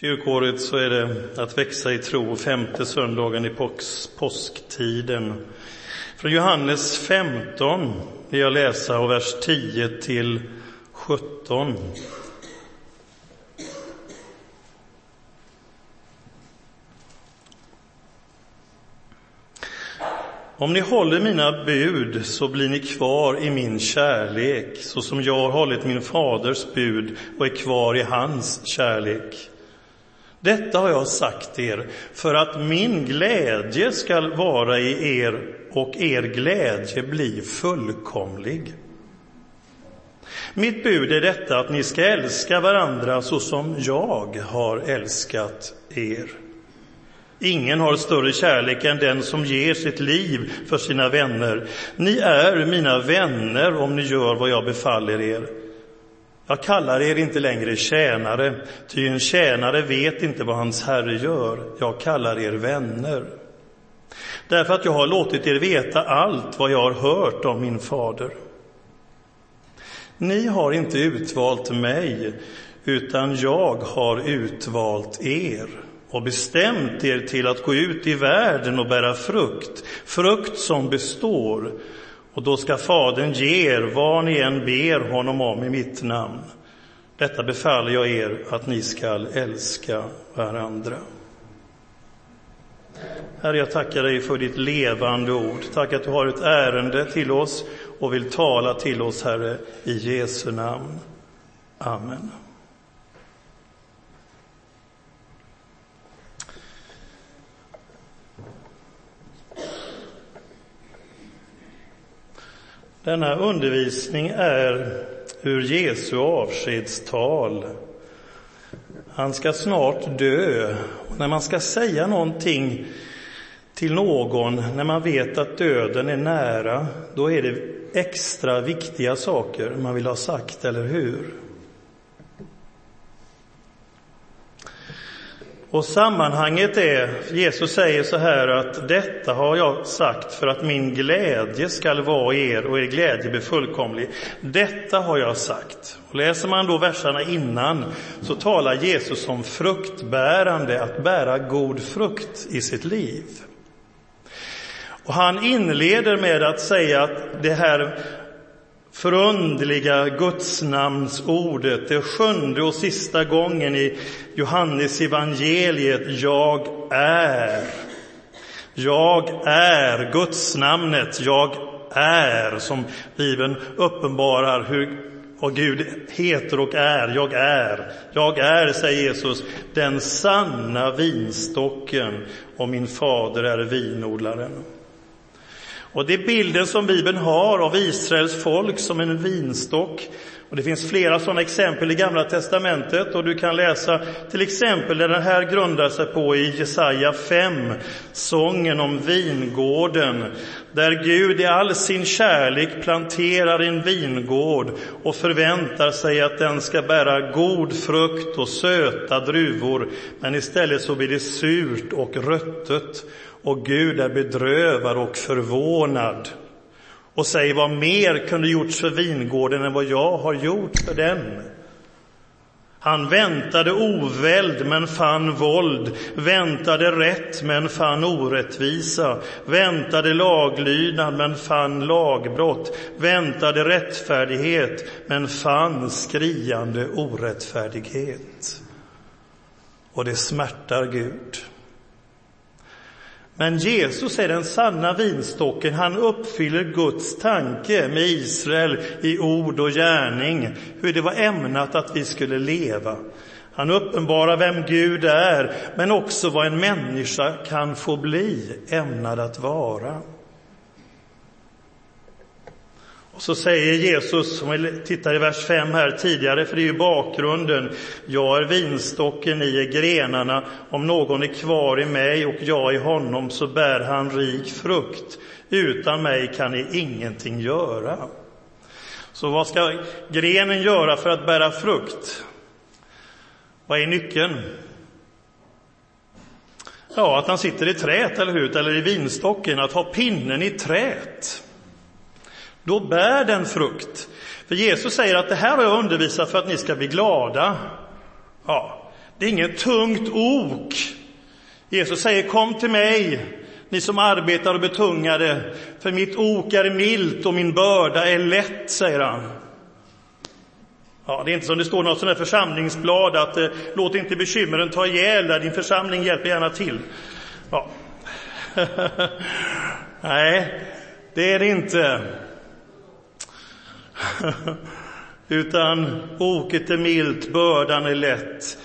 Kyrkåret så är det att växa i tro, femte söndagen i påsktiden. Från Johannes 15 vill jag läsa och vers 10 till 17. Om ni håller mina bud så blir ni kvar i min kärlek, så som jag har hållit min faders bud och är kvar i hans kärlek. Detta har jag sagt er för att min glädje skall vara i er och er glädje bli fullkomlig. Mitt bud är detta att ni ska älska varandra så som jag har älskat er. Ingen har större kärlek än den som ger sitt liv för sina vänner. Ni är mina vänner om ni gör vad jag befaller er. Jag kallar er inte längre tjänare, ty en tjänare vet inte vad hans herre gör. Jag kallar er vänner. Därför att jag har låtit er veta allt vad jag har hört om min fader. Ni har inte utvalt mig, utan jag har utvalt er och bestämt er till att gå ut i världen och bära frukt, frukt som består. Och då ska Fadern ge er vad ni än ber honom om i mitt namn. Detta befaller jag er att ni skall älska varandra. Herre, jag tackar dig för ditt levande ord. Tack att du har ett ärende till oss och vill tala till oss, Herre, i Jesu namn. Amen. Denna undervisning är ur Jesu avskedstal. Han ska snart dö. Och när man ska säga någonting till någon, när man vet att döden är nära, då är det extra viktiga saker man vill ha sagt, eller hur? Och sammanhanget är, Jesus säger så här att detta har jag sagt för att min glädje skall vara er och er glädje blir fullkomlig. Detta har jag sagt. Och läser man då verserna innan så talar Jesus om fruktbärande, att bära god frukt i sitt liv. Och han inleder med att säga att det här förundliga gudsnamnsordet, det sjunde och sista gången i Johannes evangeliet, jag är. Jag är gudsnamnet, jag är, som Bibeln uppenbarar hur och Gud heter och är. Jag är. Jag är, säger Jesus, den sanna vinstocken och min fader är vinodlaren. Och det är bilden som Bibeln har av Israels folk som en vinstock. Och det finns flera sådana exempel i Gamla testamentet. Och du kan läsa till exempel där den här grundar sig på i Jesaja 5, sången om vingården, där Gud i all sin kärlek planterar en vingård och förväntar sig att den ska bära god frukt och söta druvor, men istället så blir det surt och röttet och Gud är bedrövad och förvånad och säger vad mer kunde gjorts för vingården än vad jag har gjort för den. Han väntade oväld men fann våld, väntade rätt men fann orättvisa, väntade laglydnad men fann lagbrott, väntade rättfärdighet men fann skriande orättfärdighet. Och det smärtar Gud. Men Jesus är den sanna vinstocken. Han uppfyller Guds tanke med Israel i ord och gärning, hur det var ämnat att vi skulle leva. Han uppenbarar vem Gud är, men också vad en människa kan få bli, ämnad att vara. Och så säger Jesus, om vi tittar i vers 5 här tidigare, för det är ju bakgrunden. Jag är vinstocken, ni är grenarna. Om någon är kvar i mig och jag i honom så bär han rik frukt. Utan mig kan ni ingenting göra. Så vad ska grenen göra för att bära frukt? Vad är nyckeln? Ja, att han sitter i trät, eller hur? Eller i vinstocken, att ha pinnen i trät. Då bär den frukt. För Jesus säger att det här har jag undervisat för att ni ska bli glada. Ja, Det är inget tungt ok. Jesus säger kom till mig, ni som arbetar och betungade, för mitt ok är milt och min börda är lätt, säger han. Ja, det är inte som det står något sånt där församlingsblad att eh, låt inte bekymren ta ihjäl dig, din församling hjälper gärna till. Ja. Nej, det är det inte. Utan oket är milt, bördan är lätt.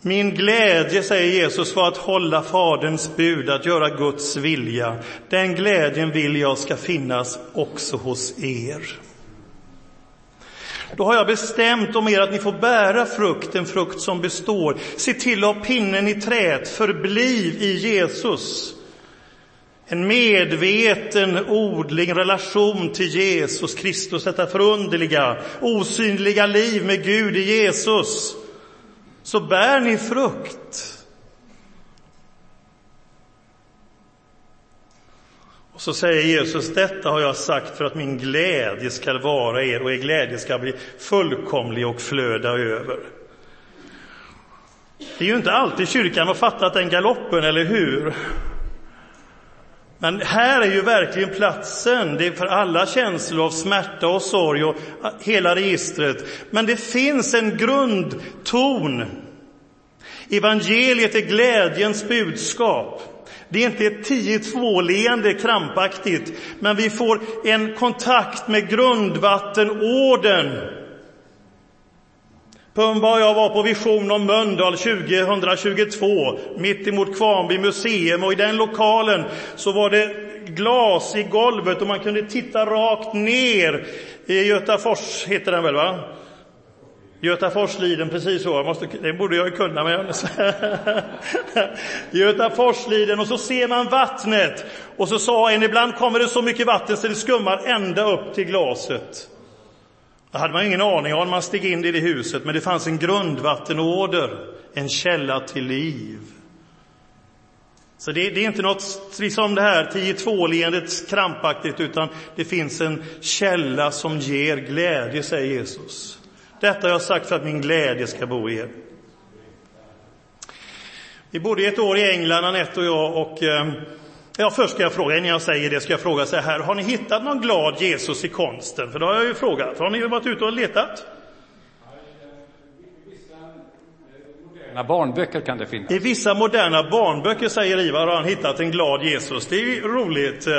Min glädje, säger Jesus, var att hålla Faderns bud, att göra Guds vilja. Den glädjen vill jag ska finnas också hos er. Då har jag bestämt om er att ni får bära frukt, en frukt som består. Se till att ha pinnen i träet, förbliv i Jesus. En medveten odling, relation till Jesus Kristus, detta förunderliga, osynliga liv med Gud i Jesus. Så bär ni frukt. Och så säger Jesus, detta har jag sagt för att min glädje ska vara er och er glädje ska bli fullkomlig och flöda över. Det är ju inte alltid kyrkan har fattat den galoppen, eller hur? Men här är ju verkligen platsen det är för alla känslor av smärta och sorg och hela registret. Men det finns en grundton. Evangeliet är glädjens budskap. Det är inte ett 10-2-leende krampaktigt, men vi får en kontakt med grundvattenorden Pumba och jag var på vision om Mölndal 2022, mitt emot Kvarnby museum och i den lokalen så var det glas i golvet och man kunde titta rakt ner i Götafors, heter den väl va? Götaforsliden, precis så. måste, det borde jag ju kunna. Men Götaforsliden, och så ser man vattnet. Och så sa en, ibland kommer det så mycket vatten så det skummar ända upp till glaset. Det hade man ingen aning om när man steg in i det huset, men det fanns en grundvattenåder, en källa till liv. Så det, det är inte något liksom det här 10-2-leendet krampaktigt, utan det finns en källa som ger glädje, säger Jesus. Detta har jag sagt för att min glädje ska bo i er. Vi bodde ett år i England, Anette och jag, och eh, ja, först ska jag fråga, innan jag säger det, ska jag fråga så här, har ni hittat någon glad Jesus i konsten? För det har jag ju frågat. Har ni varit ute och letat? Moderna barnböcker kan det finnas. I vissa moderna barnböcker, säger Ivar, har han hittat en glad Jesus. Det är roligt. Eh,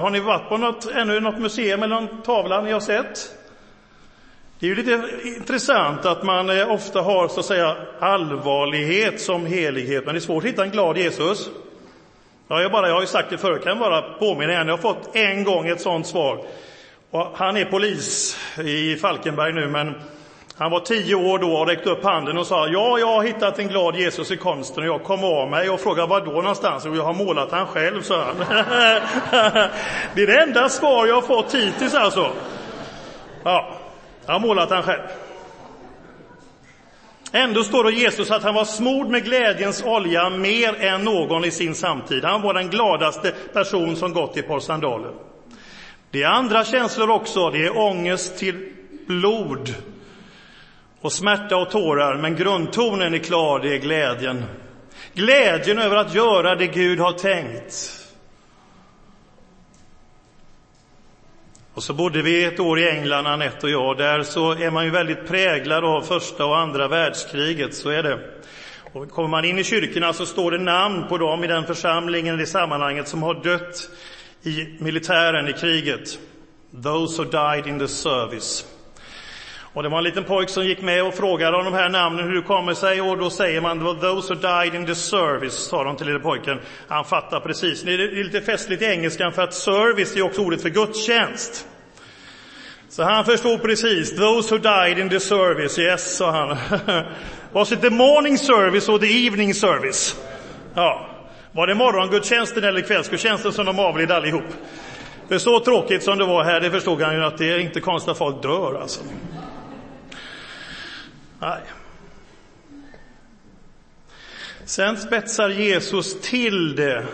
har ni varit på något, ännu något museum eller någon tavla ni har sett? Det är ju lite intressant att man eh, ofta har så att säga allvarlighet som helighet, men det är svårt att hitta en glad Jesus. Ja, jag, bara, jag har ju sagt det förut, kan bara påminna igen. Jag har fått en gång ett sådant svar. Och han är polis i Falkenberg nu, men han var tio år då och räckte upp handen och sa ja, jag har hittat en glad Jesus i konsten och jag kom av mig och frågade var då någonstans? Och jag har målat han själv, sa han. det är det enda svar jag har fått hittills alltså. Ja. Jag har målat han själv. Ändå står det Jesus att han var smord med glädjens olja mer än någon i sin samtid. Han var den gladaste person som gått i ett par sandaler. Det är andra känslor också. Det är ångest till blod och smärta och tårar, men grundtonen är klar, det är glädjen. Glädjen över att göra det Gud har tänkt. Och så bodde vi ett år i England, Anette och jag. Där så är man ju väldigt präglad av första och andra världskriget, så är det. Och kommer man in i kyrkorna så står det namn på dem i den församlingen, i sammanhanget, som har dött i militären i kriget. Those who died in the service. Och det var en liten pojk som gick med och frågade om de här namnen hur det kommer sig och då säger man det var those who died in the service, sa de till lille pojken. Han fattar precis. Det är lite festligt i engelskan för att service är också ordet för gudstjänst. Så han förstod precis. Those who died in the service, yes, sa han. Was it the morning service or the evening service? Ja, var det morgongudstjänsten eller kvällsgudstjänsten som de avled allihop? För så tråkigt som det var här, det förstod han ju att det är inte konstigt att folk dör alltså. Nej. Sen spetsar Jesus till det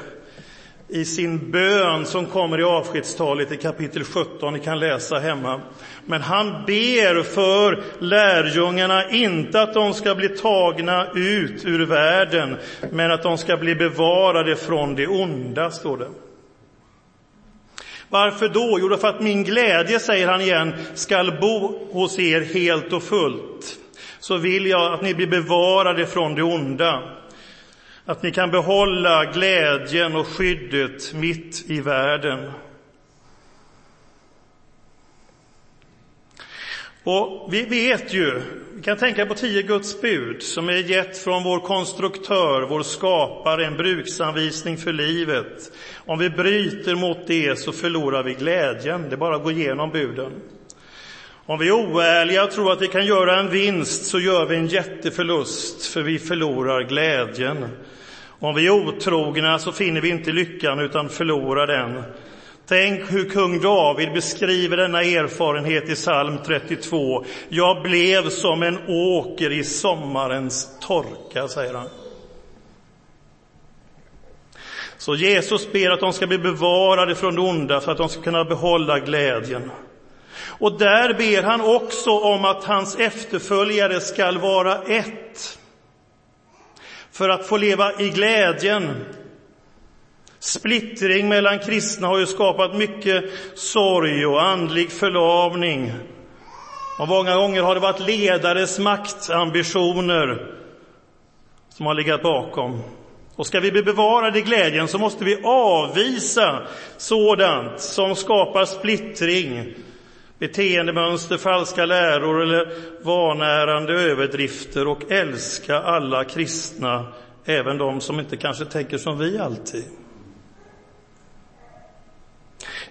i sin bön som kommer i avskedstalet i kapitel 17. Ni kan läsa hemma. Men han ber för lärjungarna, inte att de ska bli tagna ut ur världen, men att de ska bli bevarade från det onda, står det. Varför då? Jo, för att min glädje, säger han igen, skall bo hos er helt och fullt. Så vill jag att ni blir bevarade från det onda. Att ni kan behålla glädjen och skyddet mitt i världen. Och vi vet ju, vi kan tänka på tio Guds bud som är gett från vår konstruktör, vår skapare, en bruksanvisning för livet. Om vi bryter mot det så förlorar vi glädjen. Det är bara att gå igenom buden. Om vi är oärliga och tror att vi kan göra en vinst så gör vi en jätteförlust, för vi förlorar glädjen. Om vi är otrogna så finner vi inte lyckan utan förlorar den. Tänk hur kung David beskriver denna erfarenhet i psalm 32. Jag blev som en åker i sommarens torka, säger han. Så Jesus ber att de ska bli bevarade från det onda för att de ska kunna behålla glädjen. Och där ber han också om att hans efterföljare skall vara ett. För att få leva i glädjen. Splittring mellan kristna har ju skapat mycket sorg och andlig förlamning. Och många gånger har det varit ledares maktambitioner som har legat bakom. Och ska vi bli bevarade i glädjen så måste vi avvisa sådant som skapar splittring, beteendemönster, falska läror eller vanärande överdrifter och älska alla kristna, även de som inte kanske tänker som vi alltid.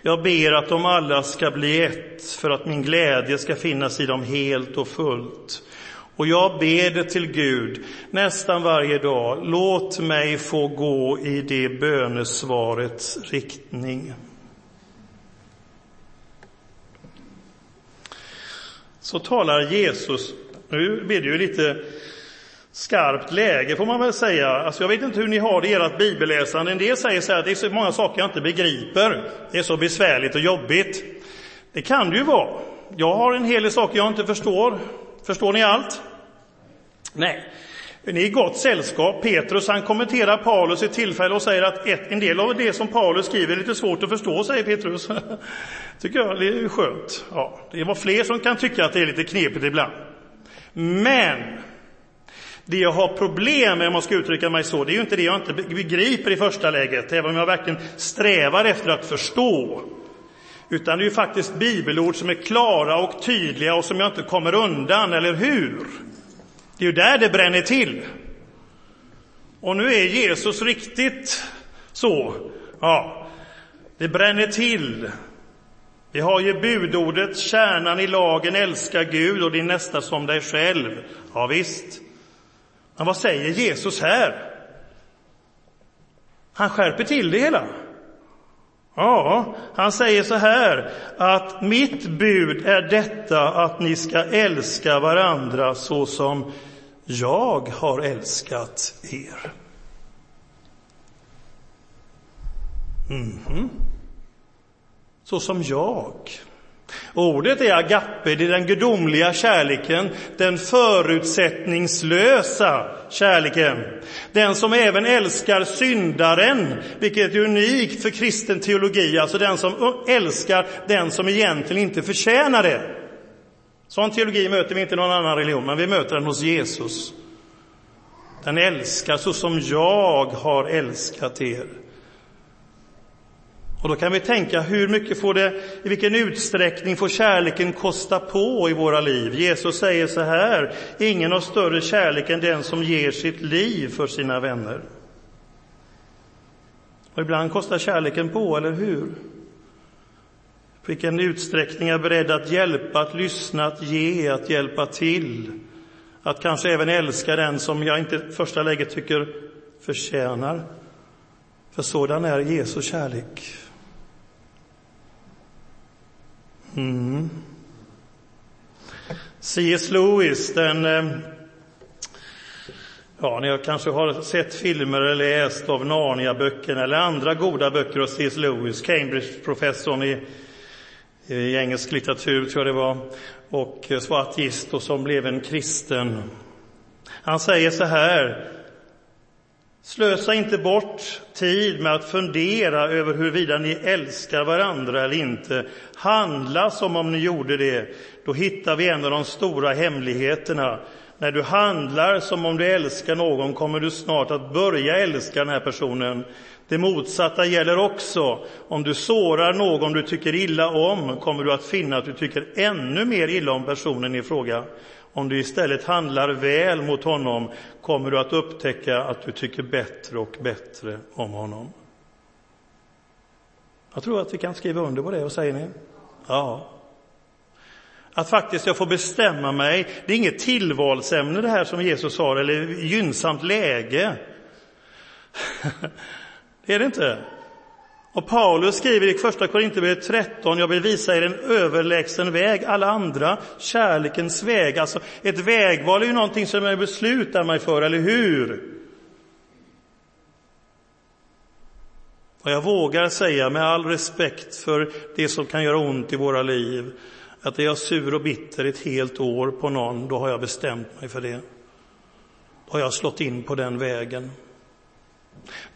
Jag ber att de alla ska bli ett för att min glädje ska finnas i dem helt och fullt. Och jag ber det till Gud nästan varje dag. Låt mig få gå i det bönesvarets riktning. Så talar Jesus, nu blir det ju lite skarpt läge får man väl säga. Alltså jag vet inte hur ni har det i ert bibelläsande. En del säger så här att det är så många saker jag inte begriper. Det är så besvärligt och jobbigt. Det kan det ju vara. Jag har en hel del saker jag inte förstår. Förstår ni allt? Nej. Ni är i gott sällskap. Petrus han kommenterar Paulus i tillfälle och säger att ett, en del av det som Paulus skriver är lite svårt att förstå, säger Petrus. tycker jag det är skönt. Ja, det var fler som kan tycka att det är lite knepigt ibland. Men det jag har problem med, om man ska uttrycka mig så, det är ju inte det jag inte begriper i första läget, även om jag verkligen strävar efter att förstå. Utan det är ju faktiskt bibelord som är klara och tydliga och som jag inte kommer undan, eller hur? Det är ju där det bränner till. Och nu är Jesus riktigt så. Ja, det bränner till. Vi har ju budordet, kärnan i lagen, älska Gud och din nästa som dig själv. Ja, visst. Men vad säger Jesus här? Han skärper till det hela. Ja, han säger så här att mitt bud är detta att ni ska älska varandra så som jag har älskat er. Mm -hmm. Så som jag. Ordet är agape, det är den gudomliga kärleken, den förutsättningslösa kärleken. Den som även älskar syndaren, vilket är unikt för kristen teologi, alltså den som älskar den som egentligen inte förtjänar det. Sån teologi möter vi inte i någon annan religion, men vi möter den hos Jesus. Den älskar så som jag har älskat er. Och då kan vi tänka, hur mycket får det, i vilken utsträckning får kärleken kosta på i våra liv? Jesus säger så här, ingen har större kärlek än den som ger sitt liv för sina vänner. Och ibland kostar kärleken på, eller hur? Vilken utsträckning är beredd att hjälpa, att lyssna, att ge, att hjälpa till? Att kanske även älska den som jag inte i första läget tycker förtjänar. För sådan är Jesu kärlek. Mm. C.S. Lewis, den eh, Ja, ni kanske har sett filmer eller läst av Narnia-böckerna eller andra goda böcker av C.S. Lewis, Cambridge-professorn i, i engelsk litteratur, tror jag det var, och eh, svart ateist och som blev en kristen. Han säger så här, Slösa inte bort tid med att fundera över huruvida ni älskar varandra eller inte. Handla som om ni gjorde det. Då hittar vi en av de stora hemligheterna. När du handlar som om du älskar någon kommer du snart att börja älska den här personen. Det motsatta gäller också. Om du sårar någon du tycker illa om kommer du att finna att du tycker ännu mer illa om personen i fråga. Om du istället handlar väl mot honom kommer du att upptäcka att du tycker bättre och bättre om honom. Jag tror att vi kan skriva under på det, vad säger ni? Ja. Att faktiskt jag får bestämma mig, det är inget tillvalsämne det här som Jesus sa, eller gynnsamt läge. det är det inte. Och Paulus skriver i första Korinthierbrevet 13, jag vill visa er en överlägsen väg, alla andra, kärlekens väg. Alltså ett vägval är ju någonting som jag beslutar mig för, eller hur? Och jag vågar säga med all respekt för det som kan göra ont i våra liv, att är jag sur och bitter ett helt år på någon, då har jag bestämt mig för det. Då har jag slått in på den vägen.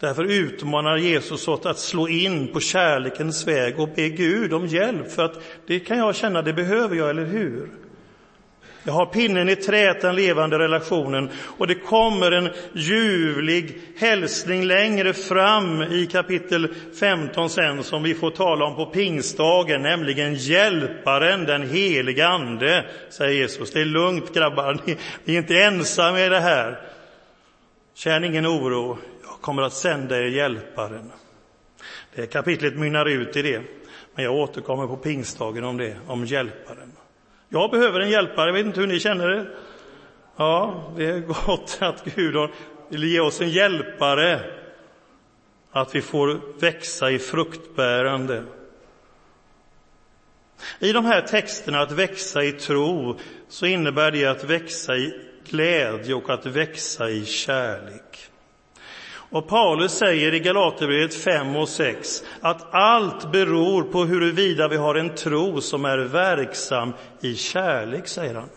Därför utmanar Jesus oss att slå in på kärlekens väg och be Gud om hjälp, för att det kan jag känna, det behöver jag, eller hur? Jag har pinnen i trät, den levande relationen, och det kommer en ljuvlig hälsning längre fram i kapitel 15 sen, som vi får tala om på pingstdagen, nämligen Hjälparen, den helige Ande, säger Jesus. Det är lugnt grabbar, ni, ni är inte ensamma i det här. Känn ingen oro, kommer att sända er hjälparen. Det kapitlet mynnar ut i det, men jag återkommer på pingstdagen om det, om hjälparen. Jag behöver en hjälpare, jag vet inte hur ni känner det. Ja, det är gott att Gud vill ge oss en hjälpare, att vi får växa i fruktbärande. I de här texterna, att växa i tro, så innebär det att växa i glädje och att växa i kärlek. Och Paulus säger i Galaterbrevet 5 och 6 att allt beror på huruvida vi har en tro som är verksam i kärlek, säger han.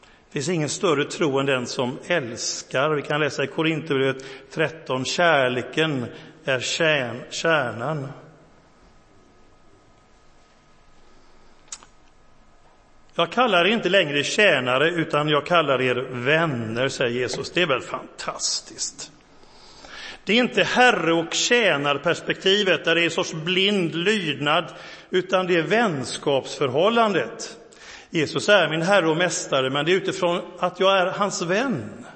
Det finns ingen större tro än den som älskar. Vi kan läsa i Korinthierbrevet 13, kärleken är kärn, kärnan. Jag kallar er inte längre tjänare, utan jag kallar er vänner, säger Jesus. Det är väl fantastiskt? Det är inte herre och tjänarperspektivet, där det är en sorts blind lydnad, utan det är vänskapsförhållandet. Jesus är min herre och mästare, men det är utifrån att jag är hans vän.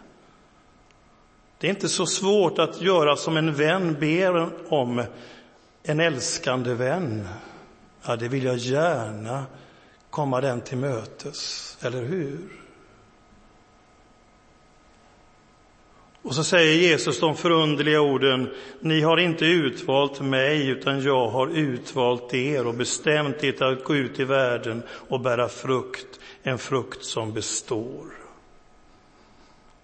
Det är inte så svårt att göra som en vän ber om, en älskande vän. Ja, det vill jag gärna komma den till mötes, eller hur? Och så säger Jesus de förunderliga orden, ni har inte utvalt mig, utan jag har utvalt er och bestämt er att gå ut i världen och bära frukt, en frukt som består.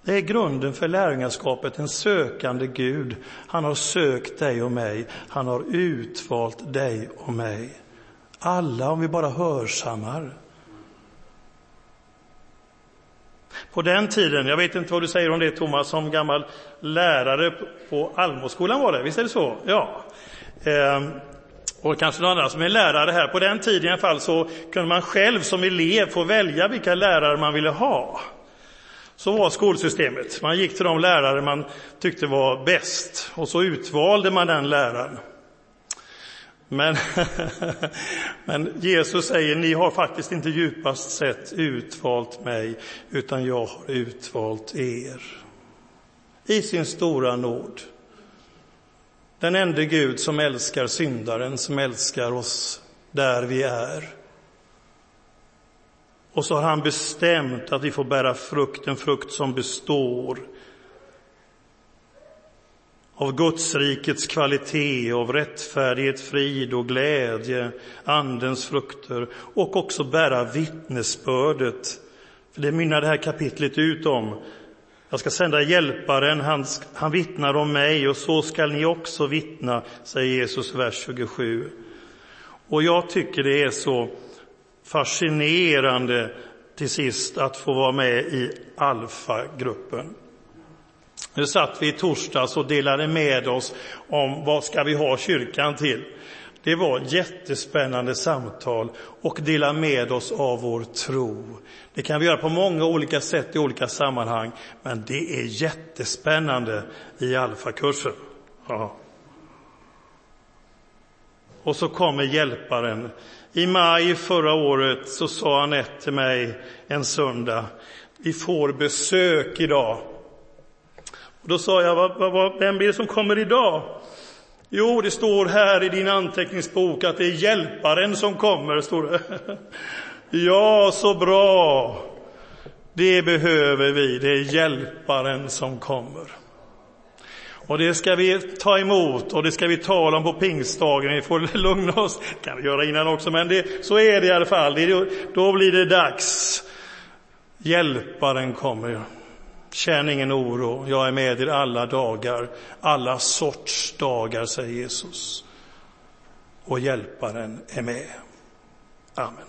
Det är grunden för lärjungaskapet, en sökande Gud. Han har sökt dig och mig, han har utvalt dig och mig. Alla, om vi bara hörsammar. På den tiden, jag vet inte vad du säger om det Thomas, som gammal lärare på Almoskolan var det, visst är det så? Ja. Ehm, och kanske någon annan som är lärare här. På den tiden i alla fall så kunde man själv som elev få välja vilka lärare man ville ha. Så var skolsystemet. Man gick till de lärare man tyckte var bäst och så utvalde man den läraren. Men, men Jesus säger, ni har faktiskt inte djupast sett utvalt mig, utan jag har utvalt er. I sin stora nåd. Den enda Gud som älskar syndaren, som älskar oss där vi är. Och så har han bestämt att vi får bära frukt, en frukt som består av Gudsrikets kvalitet, av rättfärdighet, frid och glädje, Andens frukter och också bära vittnesbördet. För det mynnar det här kapitlet ut om. Jag ska sända hjälparen, han, han vittnar om mig och så skall ni också vittna, säger Jesus, vers 27. Och jag tycker det är så fascinerande till sist att få vara med i Alfa-gruppen. Nu satt vi i torsdags och delade med oss om vad ska vi ha kyrkan till. Det var jättespännande samtal och dela med oss av vår tro. Det kan vi göra på många olika sätt i olika sammanhang, men det är jättespännande i alfakursen. Ja. Och så kommer hjälparen. I maj förra året så sa Anette till mig en söndag, vi får besök idag. Då sa jag, vad, vad, vem är det som kommer idag? Jo, det står här i din anteckningsbok att det är hjälparen som kommer, står det. Ja, så bra. Det behöver vi, det är hjälparen som kommer. Och det ska vi ta emot och det ska vi tala om på pingstdagen. Vi får lugna oss, det kan vi göra innan också, men det, så är det i alla fall. Det, då blir det dags. Hjälparen kommer. Känn ingen oro, jag är med er alla dagar, alla sorts dagar, säger Jesus. Och hjälparen är med. Amen.